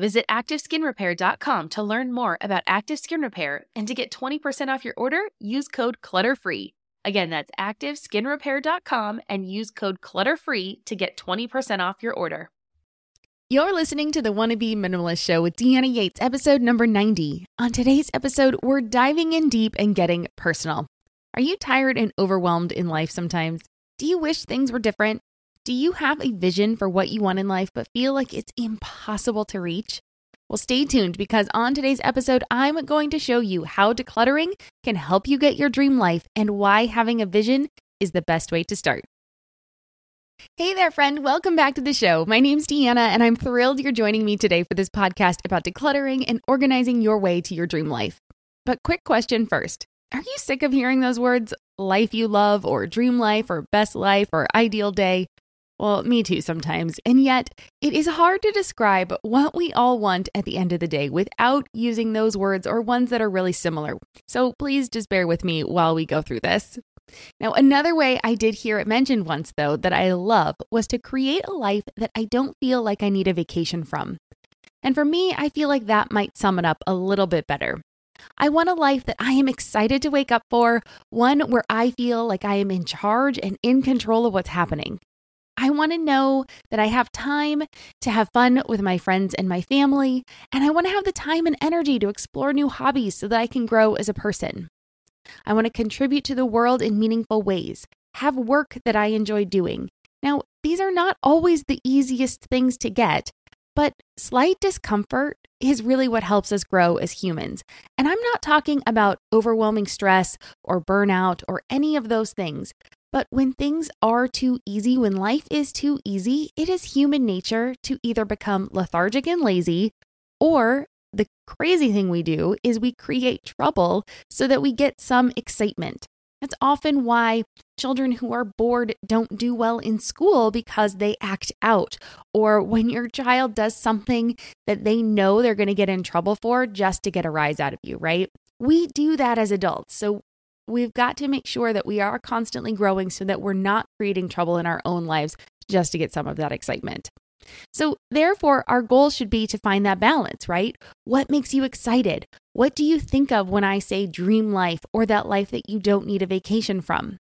Visit ActiveSkinRepair.com to learn more about Active Skin Repair and to get 20% off your order, use code CLUTTERFREE. Again, that's ActiveSkinRepair.com and use code CLUTTERFREE to get 20% off your order. You're listening to the Wanna Minimalist Show with Deanna Yates, episode number 90. On today's episode, we're diving in deep and getting personal. Are you tired and overwhelmed in life sometimes? Do you wish things were different? Do you have a vision for what you want in life but feel like it's impossible to reach? Well, stay tuned because on today's episode, I'm going to show you how decluttering can help you get your dream life and why having a vision is the best way to start. Hey there, friend. Welcome back to the show. My name's Deanna, and I'm thrilled you're joining me today for this podcast about decluttering and organizing your way to your dream life. But, quick question first Are you sick of hearing those words, life you love, or dream life, or best life, or ideal day? Well, me too sometimes. And yet, it is hard to describe what we all want at the end of the day without using those words or ones that are really similar. So please just bear with me while we go through this. Now, another way I did hear it mentioned once, though, that I love was to create a life that I don't feel like I need a vacation from. And for me, I feel like that might sum it up a little bit better. I want a life that I am excited to wake up for, one where I feel like I am in charge and in control of what's happening. I want to know that I have time to have fun with my friends and my family, and I want to have the time and energy to explore new hobbies so that I can grow as a person. I want to contribute to the world in meaningful ways, have work that I enjoy doing. Now, these are not always the easiest things to get, but slight discomfort is really what helps us grow as humans. And I'm not talking about overwhelming stress or burnout or any of those things. But when things are too easy, when life is too easy, it is human nature to either become lethargic and lazy, or the crazy thing we do is we create trouble so that we get some excitement. That's often why children who are bored don't do well in school because they act out. Or when your child does something that they know they're going to get in trouble for just to get a rise out of you, right? We do that as adults. So we've got to make sure that we are constantly growing so that we're not creating trouble in our own lives just to get some of that excitement. So, therefore, our goal should be to find that balance, right? What makes you excited? What do you think of when I say dream life or that life that you don't need a vacation from?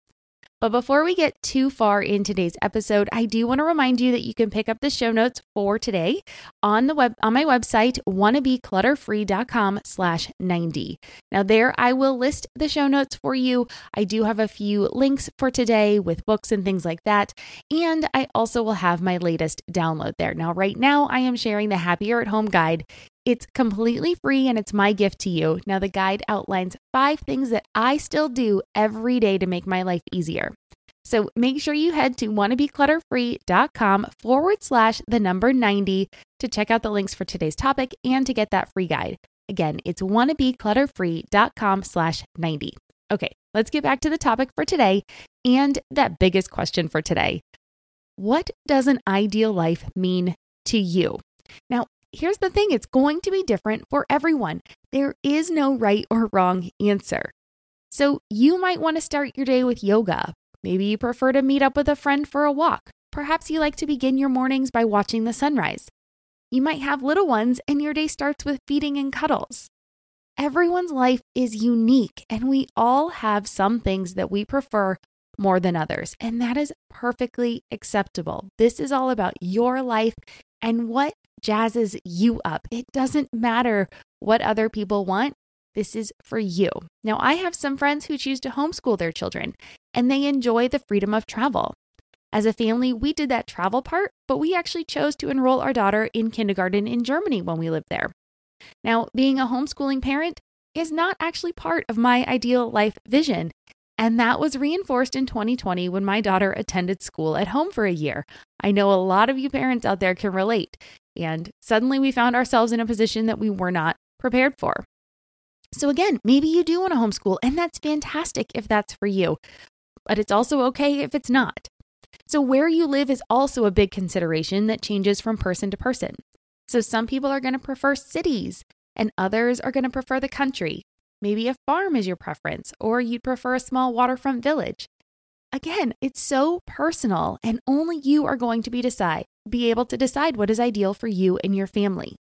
But before we get too far in today's episode, I do want to remind you that you can pick up the show notes for today on the web on my website wannabeclutterfree.com slash 90. Now there I will list the show notes for you. I do have a few links for today with books and things like that. And I also will have my latest download there. Now, right now I am sharing the Happier at Home guide. It's completely free and it's my gift to you. Now, the guide outlines five things that I still do every day to make my life easier. So make sure you head to wannabeclutterfree.com forward slash the number 90 to check out the links for today's topic and to get that free guide. Again, it's wannabeclutterfree.com slash 90. Okay, let's get back to the topic for today and that biggest question for today. What does an ideal life mean to you? Now, here's the thing it's going to be different for everyone. There is no right or wrong answer. So, you might want to start your day with yoga. Maybe you prefer to meet up with a friend for a walk. Perhaps you like to begin your mornings by watching the sunrise. You might have little ones and your day starts with feeding and cuddles. Everyone's life is unique, and we all have some things that we prefer more than others, and that is perfectly acceptable. This is all about your life and what jazzes you up. It doesn't matter what other people want. This is for you. Now, I have some friends who choose to homeschool their children and they enjoy the freedom of travel. As a family, we did that travel part, but we actually chose to enroll our daughter in kindergarten in Germany when we lived there. Now, being a homeschooling parent is not actually part of my ideal life vision. And that was reinforced in 2020 when my daughter attended school at home for a year. I know a lot of you parents out there can relate. And suddenly we found ourselves in a position that we were not prepared for. So, again, maybe you do want to homeschool, and that's fantastic if that's for you, but it's also okay if it's not. So, where you live is also a big consideration that changes from person to person. So, some people are going to prefer cities, and others are going to prefer the country. Maybe a farm is your preference, or you'd prefer a small waterfront village. Again, it's so personal, and only you are going to be decide be able to decide what is ideal for you and your family.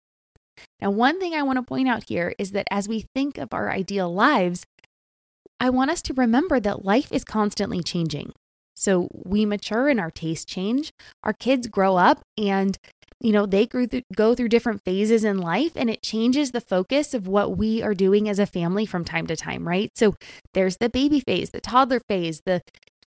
Now, one thing I want to point out here is that as we think of our ideal lives, I want us to remember that life is constantly changing. So we mature and our tastes change. Our kids grow up and you know, they through, go through different phases in life and it changes the focus of what we are doing as a family from time to time, right? So there's the baby phase, the toddler phase, the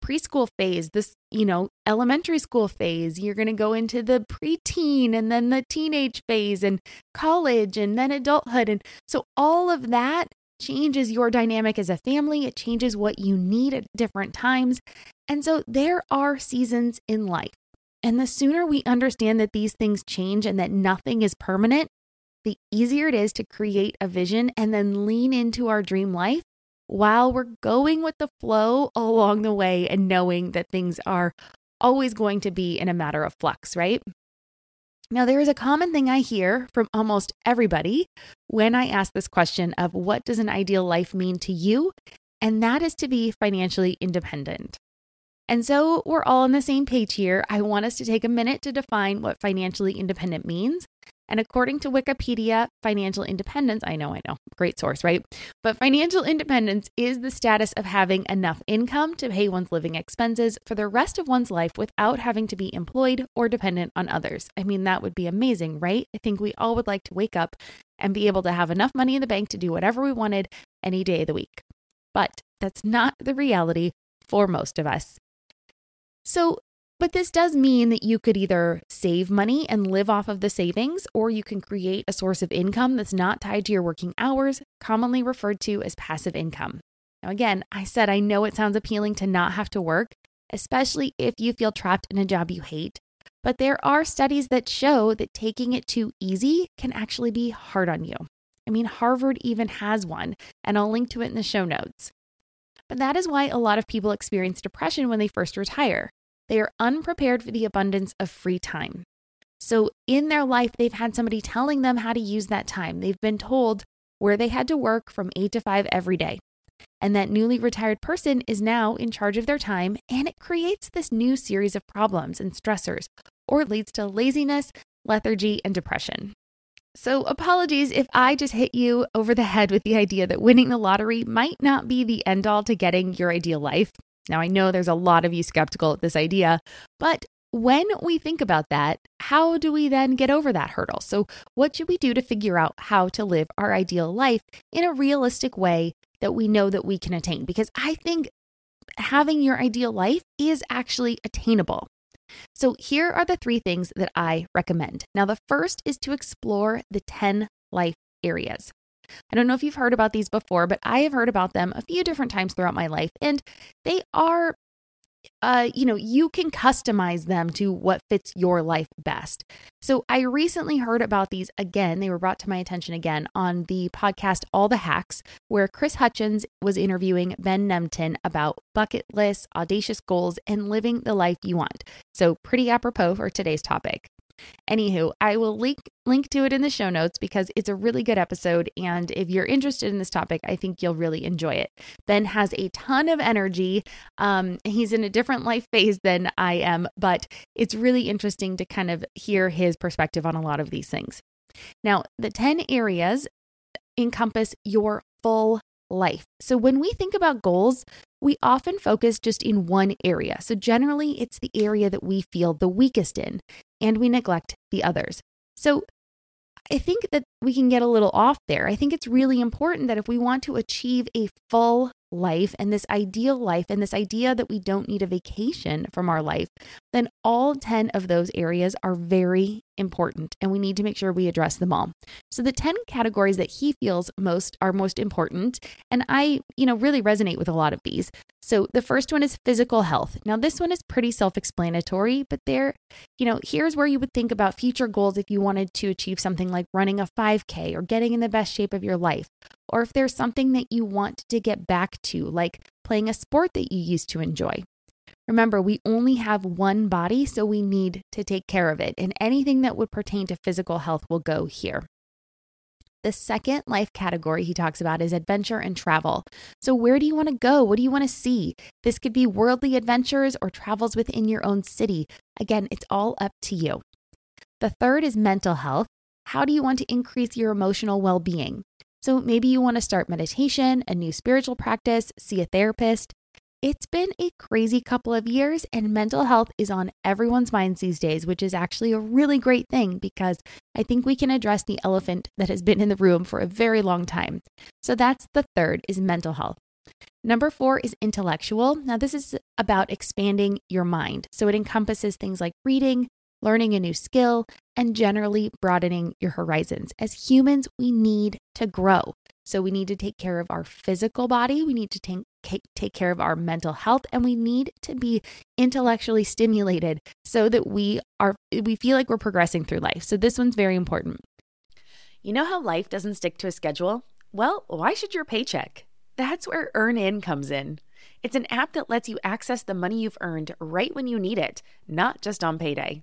preschool phase, this, you know, elementary school phase. You're going to go into the preteen and then the teenage phase and college and then adulthood. And so all of that changes your dynamic as a family. It changes what you need at different times. And so there are seasons in life. And the sooner we understand that these things change and that nothing is permanent, the easier it is to create a vision and then lean into our dream life while we're going with the flow along the way and knowing that things are always going to be in a matter of flux, right? Now, there is a common thing I hear from almost everybody when I ask this question of what does an ideal life mean to you? And that is to be financially independent. And so we're all on the same page here. I want us to take a minute to define what financially independent means and according to Wikipedia, financial independence, I know, I know, great source, right? But financial independence is the status of having enough income to pay one's living expenses for the rest of one's life without having to be employed or dependent on others. I mean, that would be amazing, right? I think we all would like to wake up and be able to have enough money in the bank to do whatever we wanted any day of the week. But that's not the reality for most of us. So, but this does mean that you could either save money and live off of the savings, or you can create a source of income that's not tied to your working hours, commonly referred to as passive income. Now, again, I said I know it sounds appealing to not have to work, especially if you feel trapped in a job you hate. But there are studies that show that taking it too easy can actually be hard on you. I mean, Harvard even has one, and I'll link to it in the show notes. But that is why a lot of people experience depression when they first retire. They are unprepared for the abundance of free time. So, in their life, they've had somebody telling them how to use that time. They've been told where they had to work from eight to five every day. And that newly retired person is now in charge of their time, and it creates this new series of problems and stressors, or leads to laziness, lethargy, and depression. So, apologies if I just hit you over the head with the idea that winning the lottery might not be the end all to getting your ideal life. Now, I know there's a lot of you skeptical at this idea, but when we think about that, how do we then get over that hurdle? So, what should we do to figure out how to live our ideal life in a realistic way that we know that we can attain? Because I think having your ideal life is actually attainable. So, here are the three things that I recommend. Now, the first is to explore the 10 life areas. I don't know if you've heard about these before, but I have heard about them a few different times throughout my life, and they are uh, you know, you can customize them to what fits your life best. So I recently heard about these again. They were brought to my attention again on the podcast All the Hacks, where Chris Hutchins was interviewing Ben Nemtin about bucket lists, audacious goals, and living the life you want. So pretty apropos for today's topic. Anywho, I will link link to it in the show notes because it's a really good episode and if you're interested in this topic, I think you'll really enjoy it. Ben has a ton of energy. Um, he's in a different life phase than I am, but it's really interesting to kind of hear his perspective on a lot of these things. Now, the 10 areas encompass your full life. So when we think about goals, we often focus just in one area. So generally, it's the area that we feel the weakest in, and we neglect the others. So I think that we can get a little off there. I think it's really important that if we want to achieve a full life and this ideal life and this idea that we don't need a vacation from our life, then all 10 of those areas are very important and we need to make sure we address them all. So the 10 categories that he feels most are most important and I, you know, really resonate with a lot of these. So the first one is physical health. Now this one is pretty self-explanatory, but there, you know, here's where you would think about future goals if you wanted to achieve something like running a 5k or getting in the best shape of your life or if there's something that you want to get back to, like playing a sport that you used to enjoy. Remember, we only have one body, so we need to take care of it, and anything that would pertain to physical health will go here. The second life category he talks about is adventure and travel. So, where do you want to go? What do you want to see? This could be worldly adventures or travels within your own city. Again, it's all up to you. The third is mental health. How do you want to increase your emotional well being? So maybe you want to start meditation, a new spiritual practice, see a therapist. It's been a crazy couple of years, and mental health is on everyone's minds these days, which is actually a really great thing because I think we can address the elephant that has been in the room for a very long time. So that's the third is mental health. Number four is intellectual. Now, this is about expanding your mind. So it encompasses things like reading, learning a new skill, and generally broadening your horizons. As humans, we need to grow. So we need to take care of our physical body, we need to take take care of our mental health and we need to be intellectually stimulated so that we are we feel like we're progressing through life. So this one's very important. You know how life doesn't stick to a schedule? Well, why should your paycheck? That's where EarnIn comes in. It's an app that lets you access the money you've earned right when you need it, not just on payday.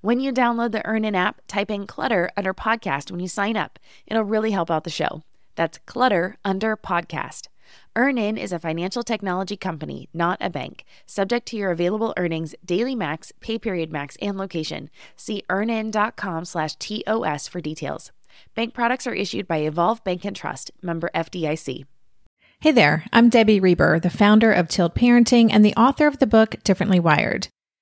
When you download the EarnIn app, type in Clutter under podcast when you sign up. It'll really help out the show. That's Clutter under podcast. EarnIn is a financial technology company, not a bank. Subject to your available earnings, daily max, pay period max, and location. See earnin.com slash TOS for details. Bank products are issued by Evolve Bank and Trust, member FDIC. Hey there, I'm Debbie Reber, the founder of Tilt Parenting and the author of the book Differently Wired.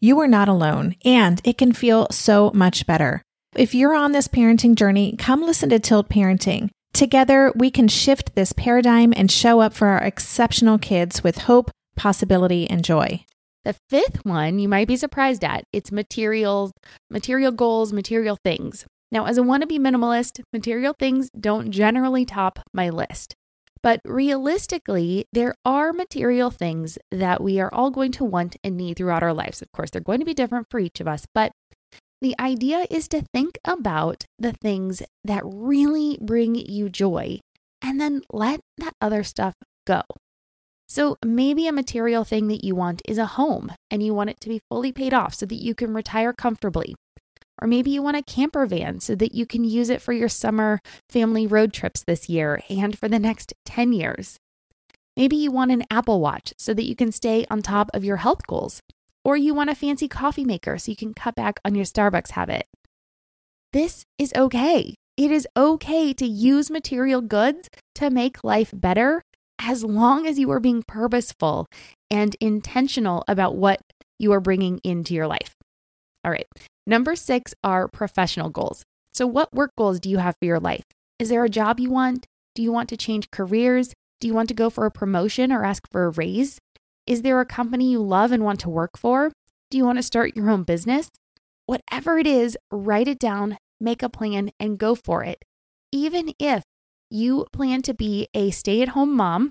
you are not alone, and it can feel so much better. If you're on this parenting journey, come listen to Tilt Parenting. Together, we can shift this paradigm and show up for our exceptional kids with hope, possibility, and joy. The fifth one you might be surprised at. It's materials, material goals, material things. Now, as a wannabe minimalist, material things don't generally top my list. But realistically, there are material things that we are all going to want and need throughout our lives. Of course, they're going to be different for each of us, but the idea is to think about the things that really bring you joy and then let that other stuff go. So maybe a material thing that you want is a home and you want it to be fully paid off so that you can retire comfortably. Or maybe you want a camper van so that you can use it for your summer family road trips this year and for the next 10 years. Maybe you want an Apple Watch so that you can stay on top of your health goals. Or you want a fancy coffee maker so you can cut back on your Starbucks habit. This is okay. It is okay to use material goods to make life better as long as you are being purposeful and intentional about what you are bringing into your life. All right. Number six are professional goals. So, what work goals do you have for your life? Is there a job you want? Do you want to change careers? Do you want to go for a promotion or ask for a raise? Is there a company you love and want to work for? Do you want to start your own business? Whatever it is, write it down, make a plan, and go for it. Even if you plan to be a stay at home mom,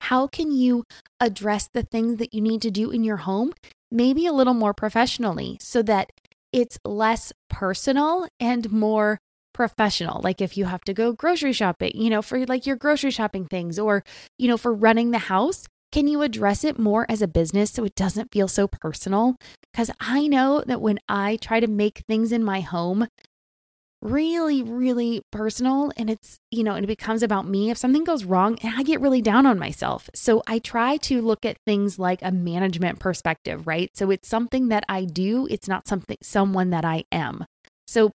how can you address the things that you need to do in your home, maybe a little more professionally, so that it's less personal and more professional. Like if you have to go grocery shopping, you know, for like your grocery shopping things or, you know, for running the house, can you address it more as a business so it doesn't feel so personal? Because I know that when I try to make things in my home really, really personal and it's, you know, and it becomes about me. If something goes wrong, and I get really down on myself. So I try to look at things like a management perspective, right? So it's something that I do, it's not something, someone that I am. So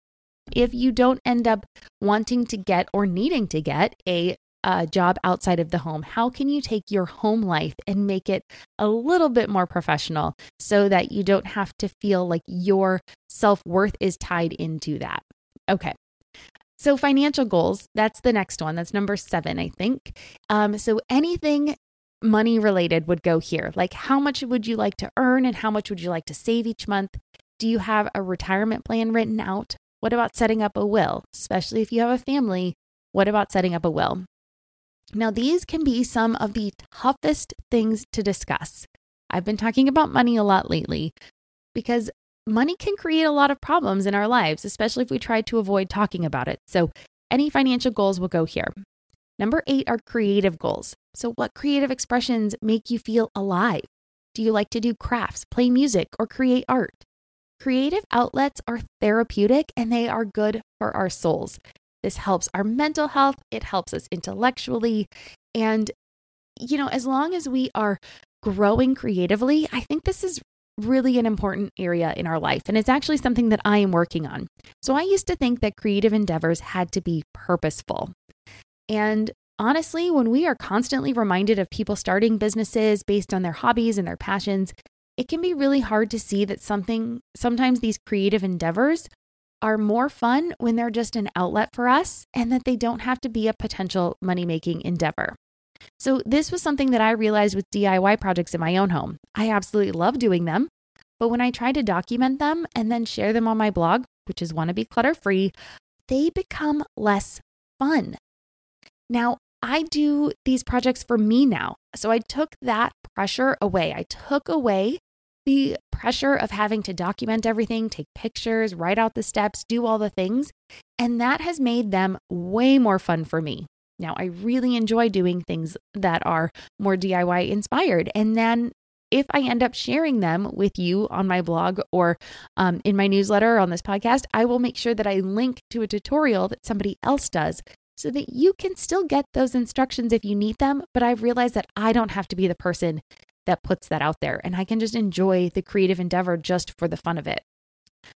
if you don't end up wanting to get or needing to get a a job outside of the home? How can you take your home life and make it a little bit more professional so that you don't have to feel like your self worth is tied into that? Okay. So, financial goals, that's the next one. That's number seven, I think. Um, so, anything money related would go here. Like, how much would you like to earn and how much would you like to save each month? Do you have a retirement plan written out? What about setting up a will? Especially if you have a family, what about setting up a will? Now, these can be some of the toughest things to discuss. I've been talking about money a lot lately because money can create a lot of problems in our lives, especially if we try to avoid talking about it. So, any financial goals will go here. Number eight are creative goals. So, what creative expressions make you feel alive? Do you like to do crafts, play music, or create art? Creative outlets are therapeutic and they are good for our souls. This helps our mental health, it helps us intellectually. And, you know, as long as we are growing creatively, I think this is really an important area in our life. And it's actually something that I am working on. So I used to think that creative endeavors had to be purposeful. And honestly, when we are constantly reminded of people starting businesses based on their hobbies and their passions, it can be really hard to see that something, sometimes these creative endeavors are more fun when they're just an outlet for us and that they don't have to be a potential money making endeavor. So, this was something that I realized with DIY projects in my own home. I absolutely love doing them, but when I try to document them and then share them on my blog, which is Wanna Be Clutter Free, they become less fun. Now, I do these projects for me now. So I took that pressure away. I took away the pressure of having to document everything, take pictures, write out the steps, do all the things. And that has made them way more fun for me. Now, I really enjoy doing things that are more DIY inspired. And then if I end up sharing them with you on my blog or um, in my newsletter or on this podcast, I will make sure that I link to a tutorial that somebody else does so that you can still get those instructions if you need them. But I've realized that I don't have to be the person that puts that out there and I can just enjoy the creative endeavor just for the fun of it.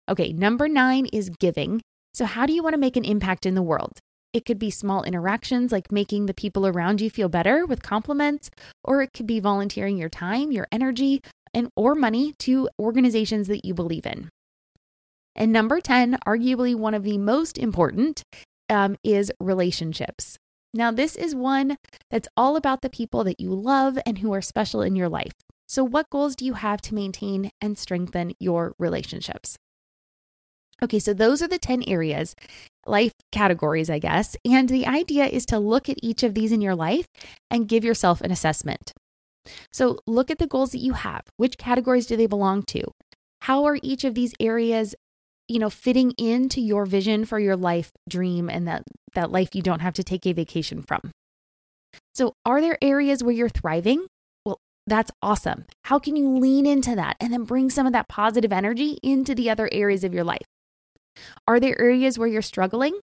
Okay, number nine is giving. So, how do you want to make an impact in the world? It could be small interactions like making the people around you feel better with compliments, or it could be volunteering your time, your energy, and or money to organizations that you believe in. And number 10, arguably one of the most important, um, is relationships. Now, this is one that's all about the people that you love and who are special in your life. So, what goals do you have to maintain and strengthen your relationships? Okay, so those are the 10 areas, life categories, I guess. And the idea is to look at each of these in your life and give yourself an assessment. So, look at the goals that you have. Which categories do they belong to? How are each of these areas you know fitting into your vision for your life dream and that that life you don't have to take a vacation from so are there areas where you're thriving well that's awesome how can you lean into that and then bring some of that positive energy into the other areas of your life are there areas where you're struggling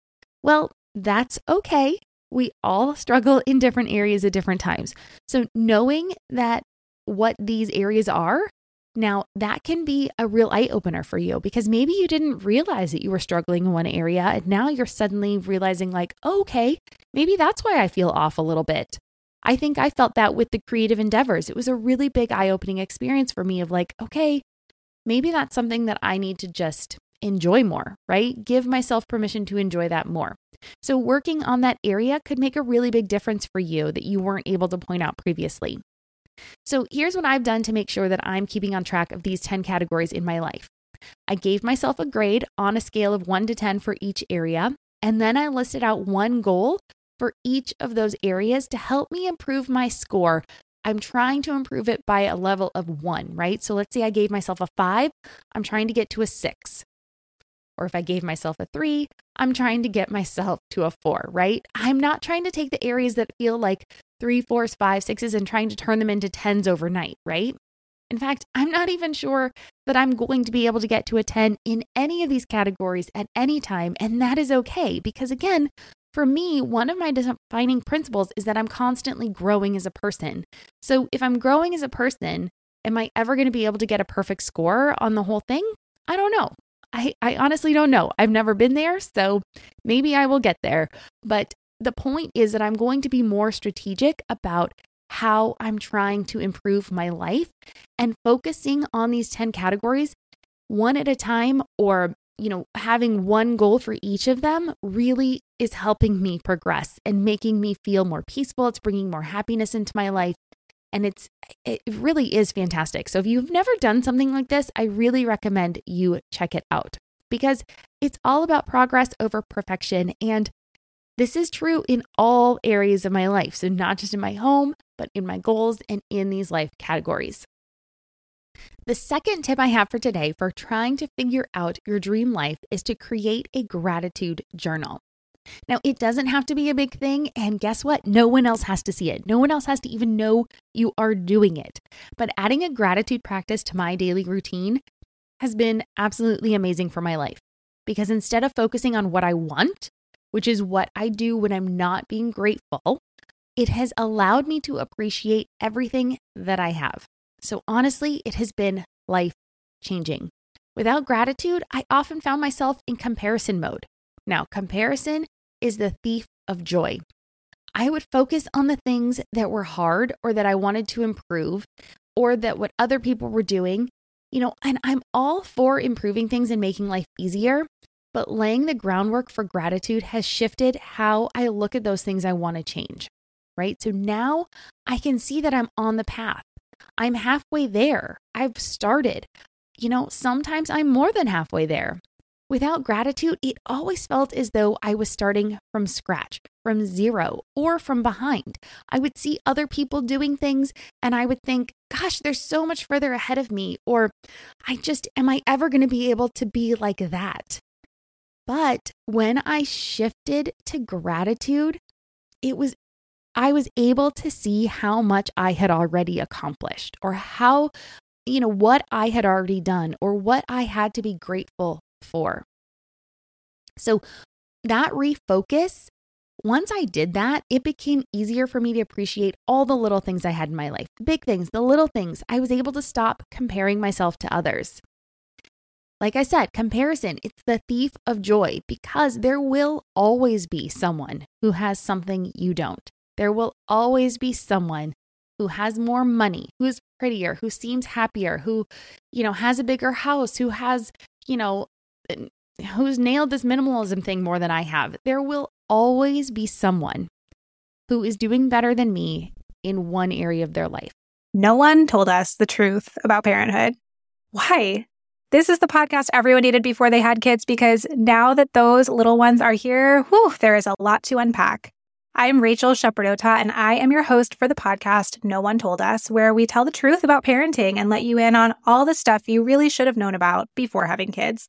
well that's okay we all struggle in different areas at different times so knowing that what these areas are now, that can be a real eye opener for you because maybe you didn't realize that you were struggling in one area and now you're suddenly realizing, like, okay, maybe that's why I feel off a little bit. I think I felt that with the creative endeavors. It was a really big eye opening experience for me of like, okay, maybe that's something that I need to just enjoy more, right? Give myself permission to enjoy that more. So, working on that area could make a really big difference for you that you weren't able to point out previously. So here's what I've done to make sure that I'm keeping on track of these 10 categories in my life. I gave myself a grade on a scale of 1 to 10 for each area, and then I listed out one goal for each of those areas to help me improve my score. I'm trying to improve it by a level of one, right? So let's say I gave myself a five, I'm trying to get to a six. Or if I gave myself a three, I'm trying to get myself to a four, right? I'm not trying to take the areas that feel like three, fours, five, sixes, and trying to turn them into tens overnight, right? In fact, I'm not even sure that I'm going to be able to get to a 10 in any of these categories at any time. And that is okay because, again, for me, one of my defining principles is that I'm constantly growing as a person. So if I'm growing as a person, am I ever going to be able to get a perfect score on the whole thing? I don't know. I, I honestly don't know. I've never been there, so maybe I will get there. But the point is that I'm going to be more strategic about how I'm trying to improve my life and focusing on these 10 categories one at a time or you know having one goal for each of them really is helping me progress and making me feel more peaceful it's bringing more happiness into my life and it's it really is fantastic so if you've never done something like this i really recommend you check it out because it's all about progress over perfection and this is true in all areas of my life. So, not just in my home, but in my goals and in these life categories. The second tip I have for today for trying to figure out your dream life is to create a gratitude journal. Now, it doesn't have to be a big thing. And guess what? No one else has to see it. No one else has to even know you are doing it. But adding a gratitude practice to my daily routine has been absolutely amazing for my life because instead of focusing on what I want, which is what I do when I'm not being grateful, it has allowed me to appreciate everything that I have. So honestly, it has been life changing. Without gratitude, I often found myself in comparison mode. Now, comparison is the thief of joy. I would focus on the things that were hard or that I wanted to improve or that what other people were doing, you know, and I'm all for improving things and making life easier but laying the groundwork for gratitude has shifted how I look at those things I want to change, right? So now I can see that I'm on the path. I'm halfway there. I've started. You know, sometimes I'm more than halfway there. Without gratitude, it always felt as though I was starting from scratch, from zero, or from behind. I would see other people doing things and I would think, gosh, they're so much further ahead of me. Or I just, am I ever going to be able to be like that? But when I shifted to gratitude, it was I was able to see how much I had already accomplished or how you know what I had already done or what I had to be grateful for. So that refocus once I did that, it became easier for me to appreciate all the little things I had in my life, the big things, the little things. I was able to stop comparing myself to others. like I said, comparison, it's the thief of joy because there will always be someone who has something you don't. There will always be someone who has more money, who is prettier, who seems happier, who, you know, has a bigger house, who has, you know, who's nailed this minimalism thing more than I have. There will always be someone who is doing better than me in one area of their life. No one told us the truth about parenthood. Why? This is the podcast everyone needed before they had kids because now that those little ones are here, whew, there is a lot to unpack. I'm Rachel Shepardota, and I am your host for the podcast No One Told Us, where we tell the truth about parenting and let you in on all the stuff you really should have known about before having kids.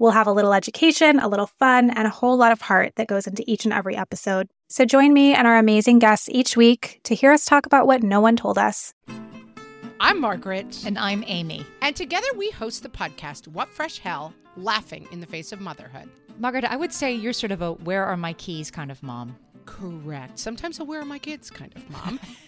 We'll have a little education, a little fun, and a whole lot of heart that goes into each and every episode. So join me and our amazing guests each week to hear us talk about what no one told us. I'm Margaret. And I'm Amy. And together we host the podcast, What Fresh Hell Laughing in the Face of Motherhood. Margaret, I would say you're sort of a where are my keys kind of mom. Correct. Sometimes a where are my kids kind of mom.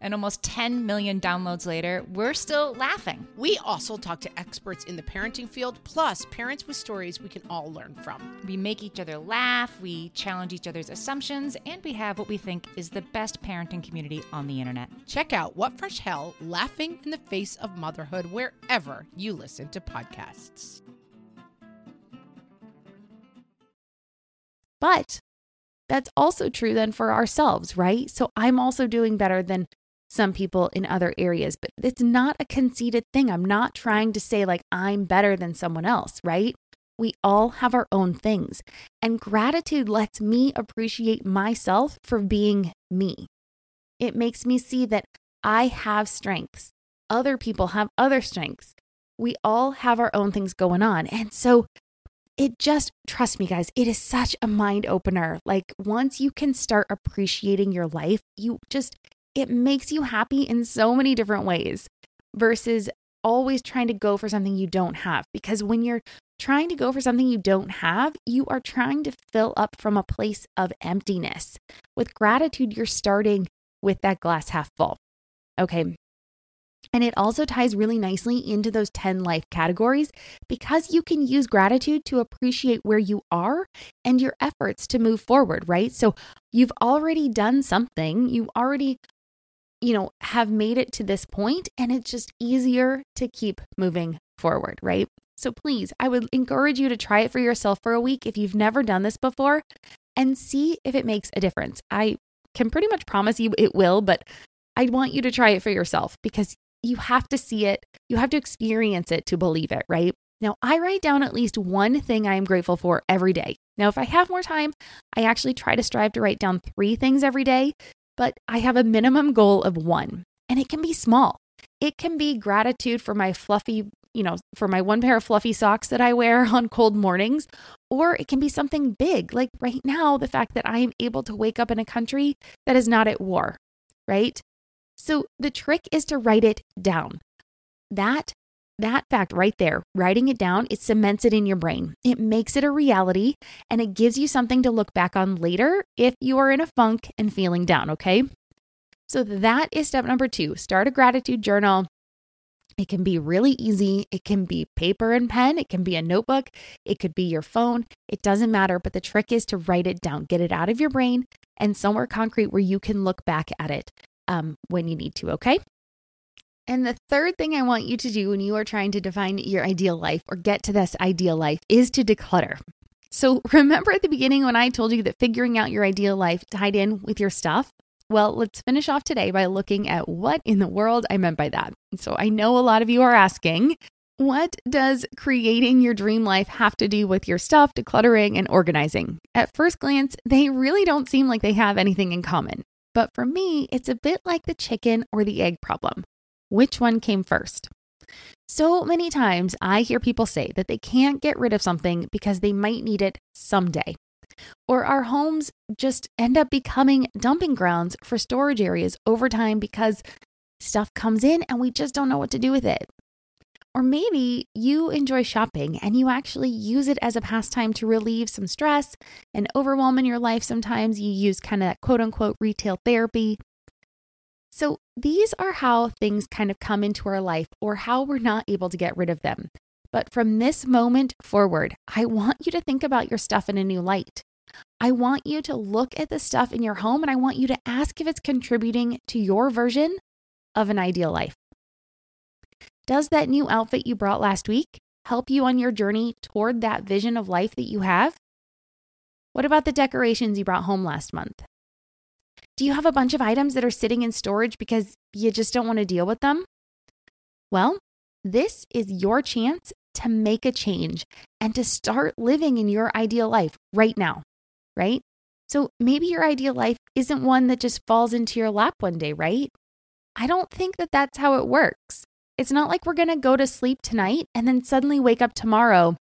And almost 10 million downloads later, we're still laughing. We also talk to experts in the parenting field, plus parents with stories we can all learn from. We make each other laugh, we challenge each other's assumptions, and we have what we think is the best parenting community on the internet. Check out What Fresh Hell Laughing in the Face of Motherhood wherever you listen to podcasts. But that's also true then for ourselves, right? So I'm also doing better than some people in other areas, but it's not a conceited thing. I'm not trying to say like I'm better than someone else, right? We all have our own things. And gratitude lets me appreciate myself for being me. It makes me see that I have strengths. Other people have other strengths. We all have our own things going on. And so it just, trust me, guys, it is such a mind opener. Like once you can start appreciating your life, you just, it makes you happy in so many different ways versus always trying to go for something you don't have. Because when you're trying to go for something you don't have, you are trying to fill up from a place of emptiness. With gratitude, you're starting with that glass half full. Okay. And it also ties really nicely into those 10 life categories because you can use gratitude to appreciate where you are and your efforts to move forward, right? So you've already done something, you already you know, have made it to this point and it's just easier to keep moving forward, right? So please, I would encourage you to try it for yourself for a week if you've never done this before and see if it makes a difference. I can pretty much promise you it will, but I want you to try it for yourself because you have to see it, you have to experience it to believe it, right? Now, I write down at least one thing I am grateful for every day. Now, if I have more time, I actually try to strive to write down three things every day but I have a minimum goal of one, and it can be small. It can be gratitude for my fluffy, you know, for my one pair of fluffy socks that I wear on cold mornings, or it can be something big, like right now, the fact that I am able to wake up in a country that is not at war, right? So the trick is to write it down. That that fact right there, writing it down, it cements it in your brain. It makes it a reality and it gives you something to look back on later if you are in a funk and feeling down, okay? So that is step number two start a gratitude journal. It can be really easy. It can be paper and pen. It can be a notebook. It could be your phone. It doesn't matter. But the trick is to write it down, get it out of your brain and somewhere concrete where you can look back at it um, when you need to. Okay. And the third thing I want you to do when you are trying to define your ideal life or get to this ideal life is to declutter. So, remember at the beginning when I told you that figuring out your ideal life tied in with your stuff? Well, let's finish off today by looking at what in the world I meant by that. So, I know a lot of you are asking, What does creating your dream life have to do with your stuff, decluttering, and organizing? At first glance, they really don't seem like they have anything in common. But for me, it's a bit like the chicken or the egg problem. Which one came first? So many times I hear people say that they can't get rid of something because they might need it someday. Or our homes just end up becoming dumping grounds for storage areas over time because stuff comes in and we just don't know what to do with it. Or maybe you enjoy shopping and you actually use it as a pastime to relieve some stress and overwhelm in your life. Sometimes you use kind of that quote unquote retail therapy. So these are how things kind of come into our life or how we're not able to get rid of them. But from this moment forward, I want you to think about your stuff in a new light. I want you to look at the stuff in your home and I want you to ask if it's contributing to your version of an ideal life. Does that new outfit you brought last week help you on your journey toward that vision of life that you have? What about the decorations you brought home last month? Do you have a bunch of items that are sitting in storage because you just don't want to deal with them? Well, this is your chance to make a change and to start living in your ideal life right now, right? So maybe your ideal life isn't one that just falls into your lap one day, right? I don't think that that's how it works. It's not like we're going to go to sleep tonight and then suddenly wake up tomorrow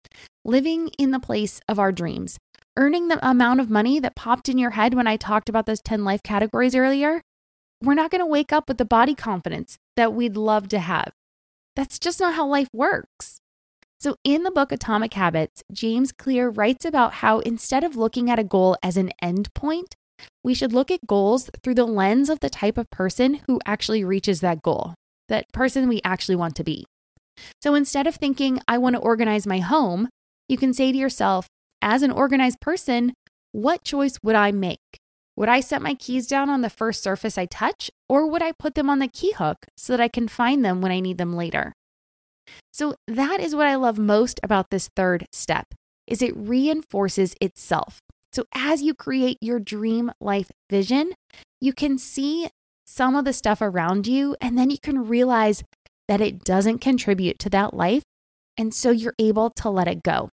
living in the place of our dreams, earning the amount of money that popped in your head when I talked about those 10 life categories earlier. We're not going to wake up with the body confidence that we'd love to have. That's just not how life works. So, in the book Atomic Habits, James Clear writes about how instead of looking at a goal as an end point, we should look at goals through the lens of the type of person who actually reaches that goal that person we actually want to be. So instead of thinking, I want to organize my home, you can say to yourself, as an organized person, what choice would I make? Would I set my keys down on the first surface I touch, or would I put them on the key hook so that I can find them when I need them later? So that is what I love most about this third step is it reinforces itself. So as you create your dream life vision, you can see some of the stuff around you, and then you can realize that it doesn't contribute to that life. And so you're able to let it go.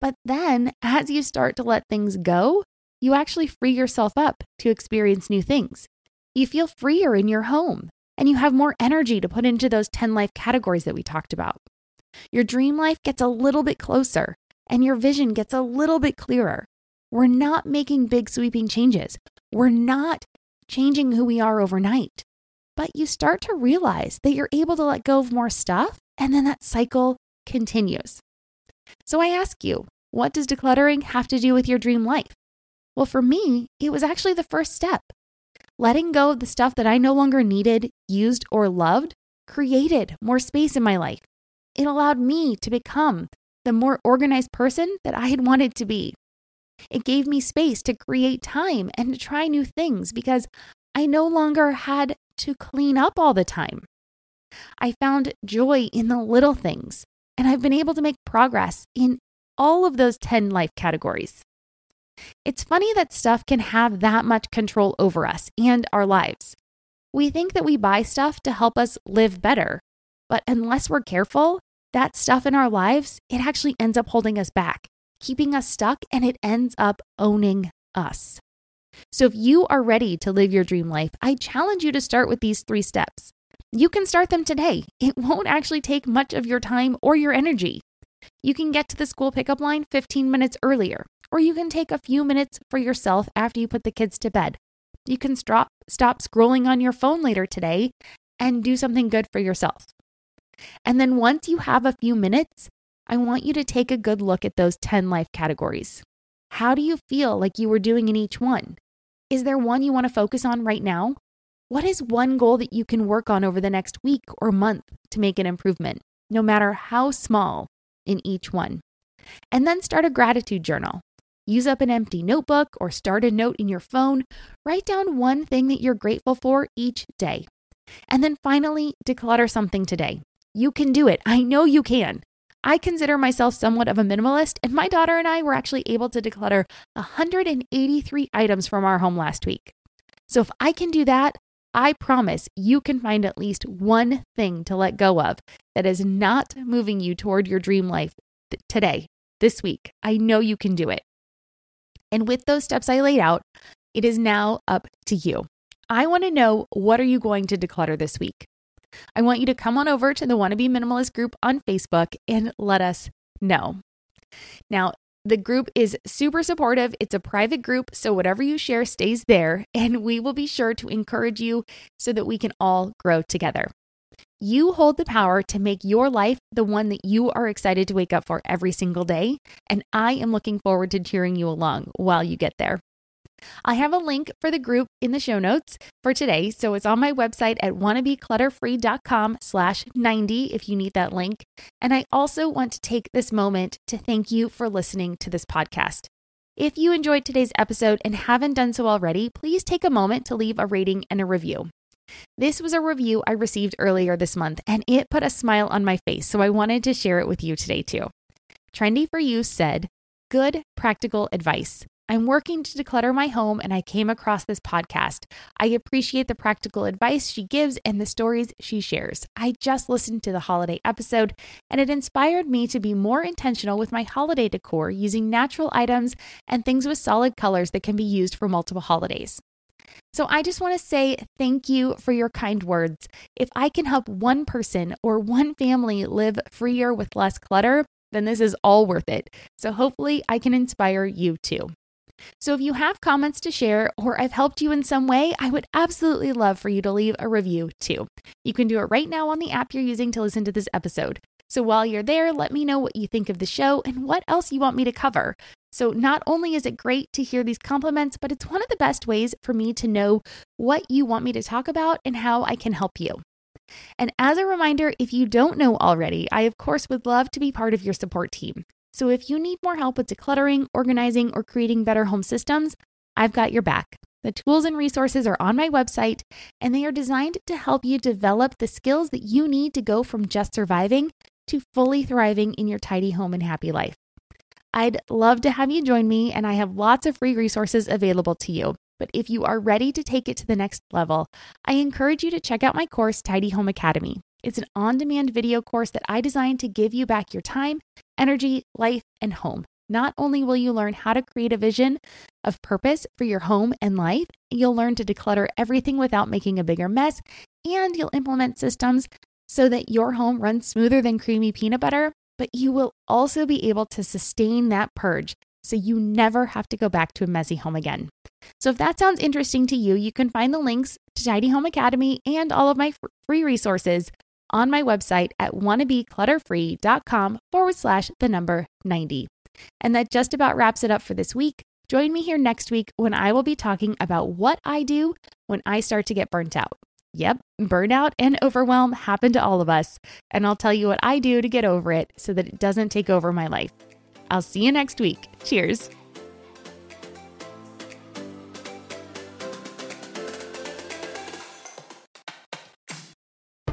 But then, as you start to let things go, you actually free yourself up to experience new things. You feel freer in your home and you have more energy to put into those 10 life categories that we talked about. Your dream life gets a little bit closer and your vision gets a little bit clearer. We're not making big sweeping changes. We're not changing who we are overnight. But you start to realize that you're able to let go of more stuff, and then that cycle continues. So I ask you, what does decluttering have to do with your dream life? Well, for me, it was actually the first step. Letting go of the stuff that I no longer needed, used, or loved created more space in my life. It allowed me to become the more organized person that I had wanted to be. It gave me space to create time and to try new things because I no longer had to clean up all the time. I found joy in the little things, and I've been able to make progress in all of those 10 life categories. It's funny that stuff can have that much control over us and our lives. We think that we buy stuff to help us live better, but unless we're careful, that stuff in our lives, it actually ends up holding us back keeping us stuck and it ends up owning us. So, if you are ready to live your dream life, I challenge you to start with these three steps. You can start them today. It won't actually take much of your time or your energy. You can get to the school pickup line 15 minutes earlier, or you can take a few minutes for yourself after you put the kids to bed. You can stop, stop scrolling on your phone later today and do something good for yourself. And then once you have a few minutes, I want you to take a good look at those 10 life categories. How do you feel like you were doing in each one? Is there one you want to focus on right now? What is one goal that you can work on over the next week or month to make an improvement, no matter how small in each one? And then start a gratitude journal. Use up an empty notebook or start a note in your phone. Write down one thing that you're grateful for each day. And then finally, declutter something today. You can do it. I know you can. I consider myself somewhat of a minimalist, and my daughter and I were actually able to declutter 183 items from our home last week. So if I can do that, I promise you can find at least one thing to let go of that is not moving you toward your dream life today, this week. I know you can do it. And with those steps I laid out, it is now up to you. I want to know what are you going to declutter this week? I want you to come on over to the Wannabe Minimalist group on Facebook and let us know. Now, the group is super supportive. It's a private group, so whatever you share stays there, and we will be sure to encourage you so that we can all grow together. You hold the power to make your life the one that you are excited to wake up for every single day, and I am looking forward to cheering you along while you get there. I have a link for the group in the show notes for today. So it's on my website at wannabeclutterfree.com slash 90 if you need that link. And I also want to take this moment to thank you for listening to this podcast. If you enjoyed today's episode and haven't done so already, please take a moment to leave a rating and a review. This was a review I received earlier this month, and it put a smile on my face, so I wanted to share it with you today too. Trendy for You said, Good practical advice. I'm working to declutter my home and I came across this podcast. I appreciate the practical advice she gives and the stories she shares. I just listened to the holiday episode and it inspired me to be more intentional with my holiday decor using natural items and things with solid colors that can be used for multiple holidays. So I just want to say thank you for your kind words. If I can help one person or one family live freer with less clutter, then this is all worth it. So hopefully I can inspire you too. So if you have comments to share or I've helped you in some way, I would absolutely love for you to leave a review too. You can do it right now on the app you're using to listen to this episode. So while you're there, let me know what you think of the show and what else you want me to cover. So not only is it great to hear these compliments, but it's one of the best ways for me to know what you want me to talk about and how I can help you. And as a reminder, if you don't know already, I of course would love to be part of your support team. So if you need more help with decluttering, organizing, or creating better home systems, I've got your back. The tools and resources are on my website, and they are designed to help you develop the skills that you need to go from just surviving to fully thriving in your tidy home and happy life. I'd love to have you join me, and I have lots of free resources available to you. But if you are ready to take it to the next level, I encourage you to check out my course, Tidy Home Academy. It's an on demand video course that I designed to give you back your time, energy, life, and home. Not only will you learn how to create a vision of purpose for your home and life, you'll learn to declutter everything without making a bigger mess, and you'll implement systems so that your home runs smoother than creamy peanut butter. But you will also be able to sustain that purge so you never have to go back to a messy home again. So, if that sounds interesting to you, you can find the links to Tidy Home Academy and all of my free resources on my website at wannabeclutterfree.com forward slash the number 90. And that just about wraps it up for this week. Join me here next week when I will be talking about what I do when I start to get burnt out. Yep, burnout and overwhelm happen to all of us. And I'll tell you what I do to get over it so that it doesn't take over my life. I'll see you next week. Cheers.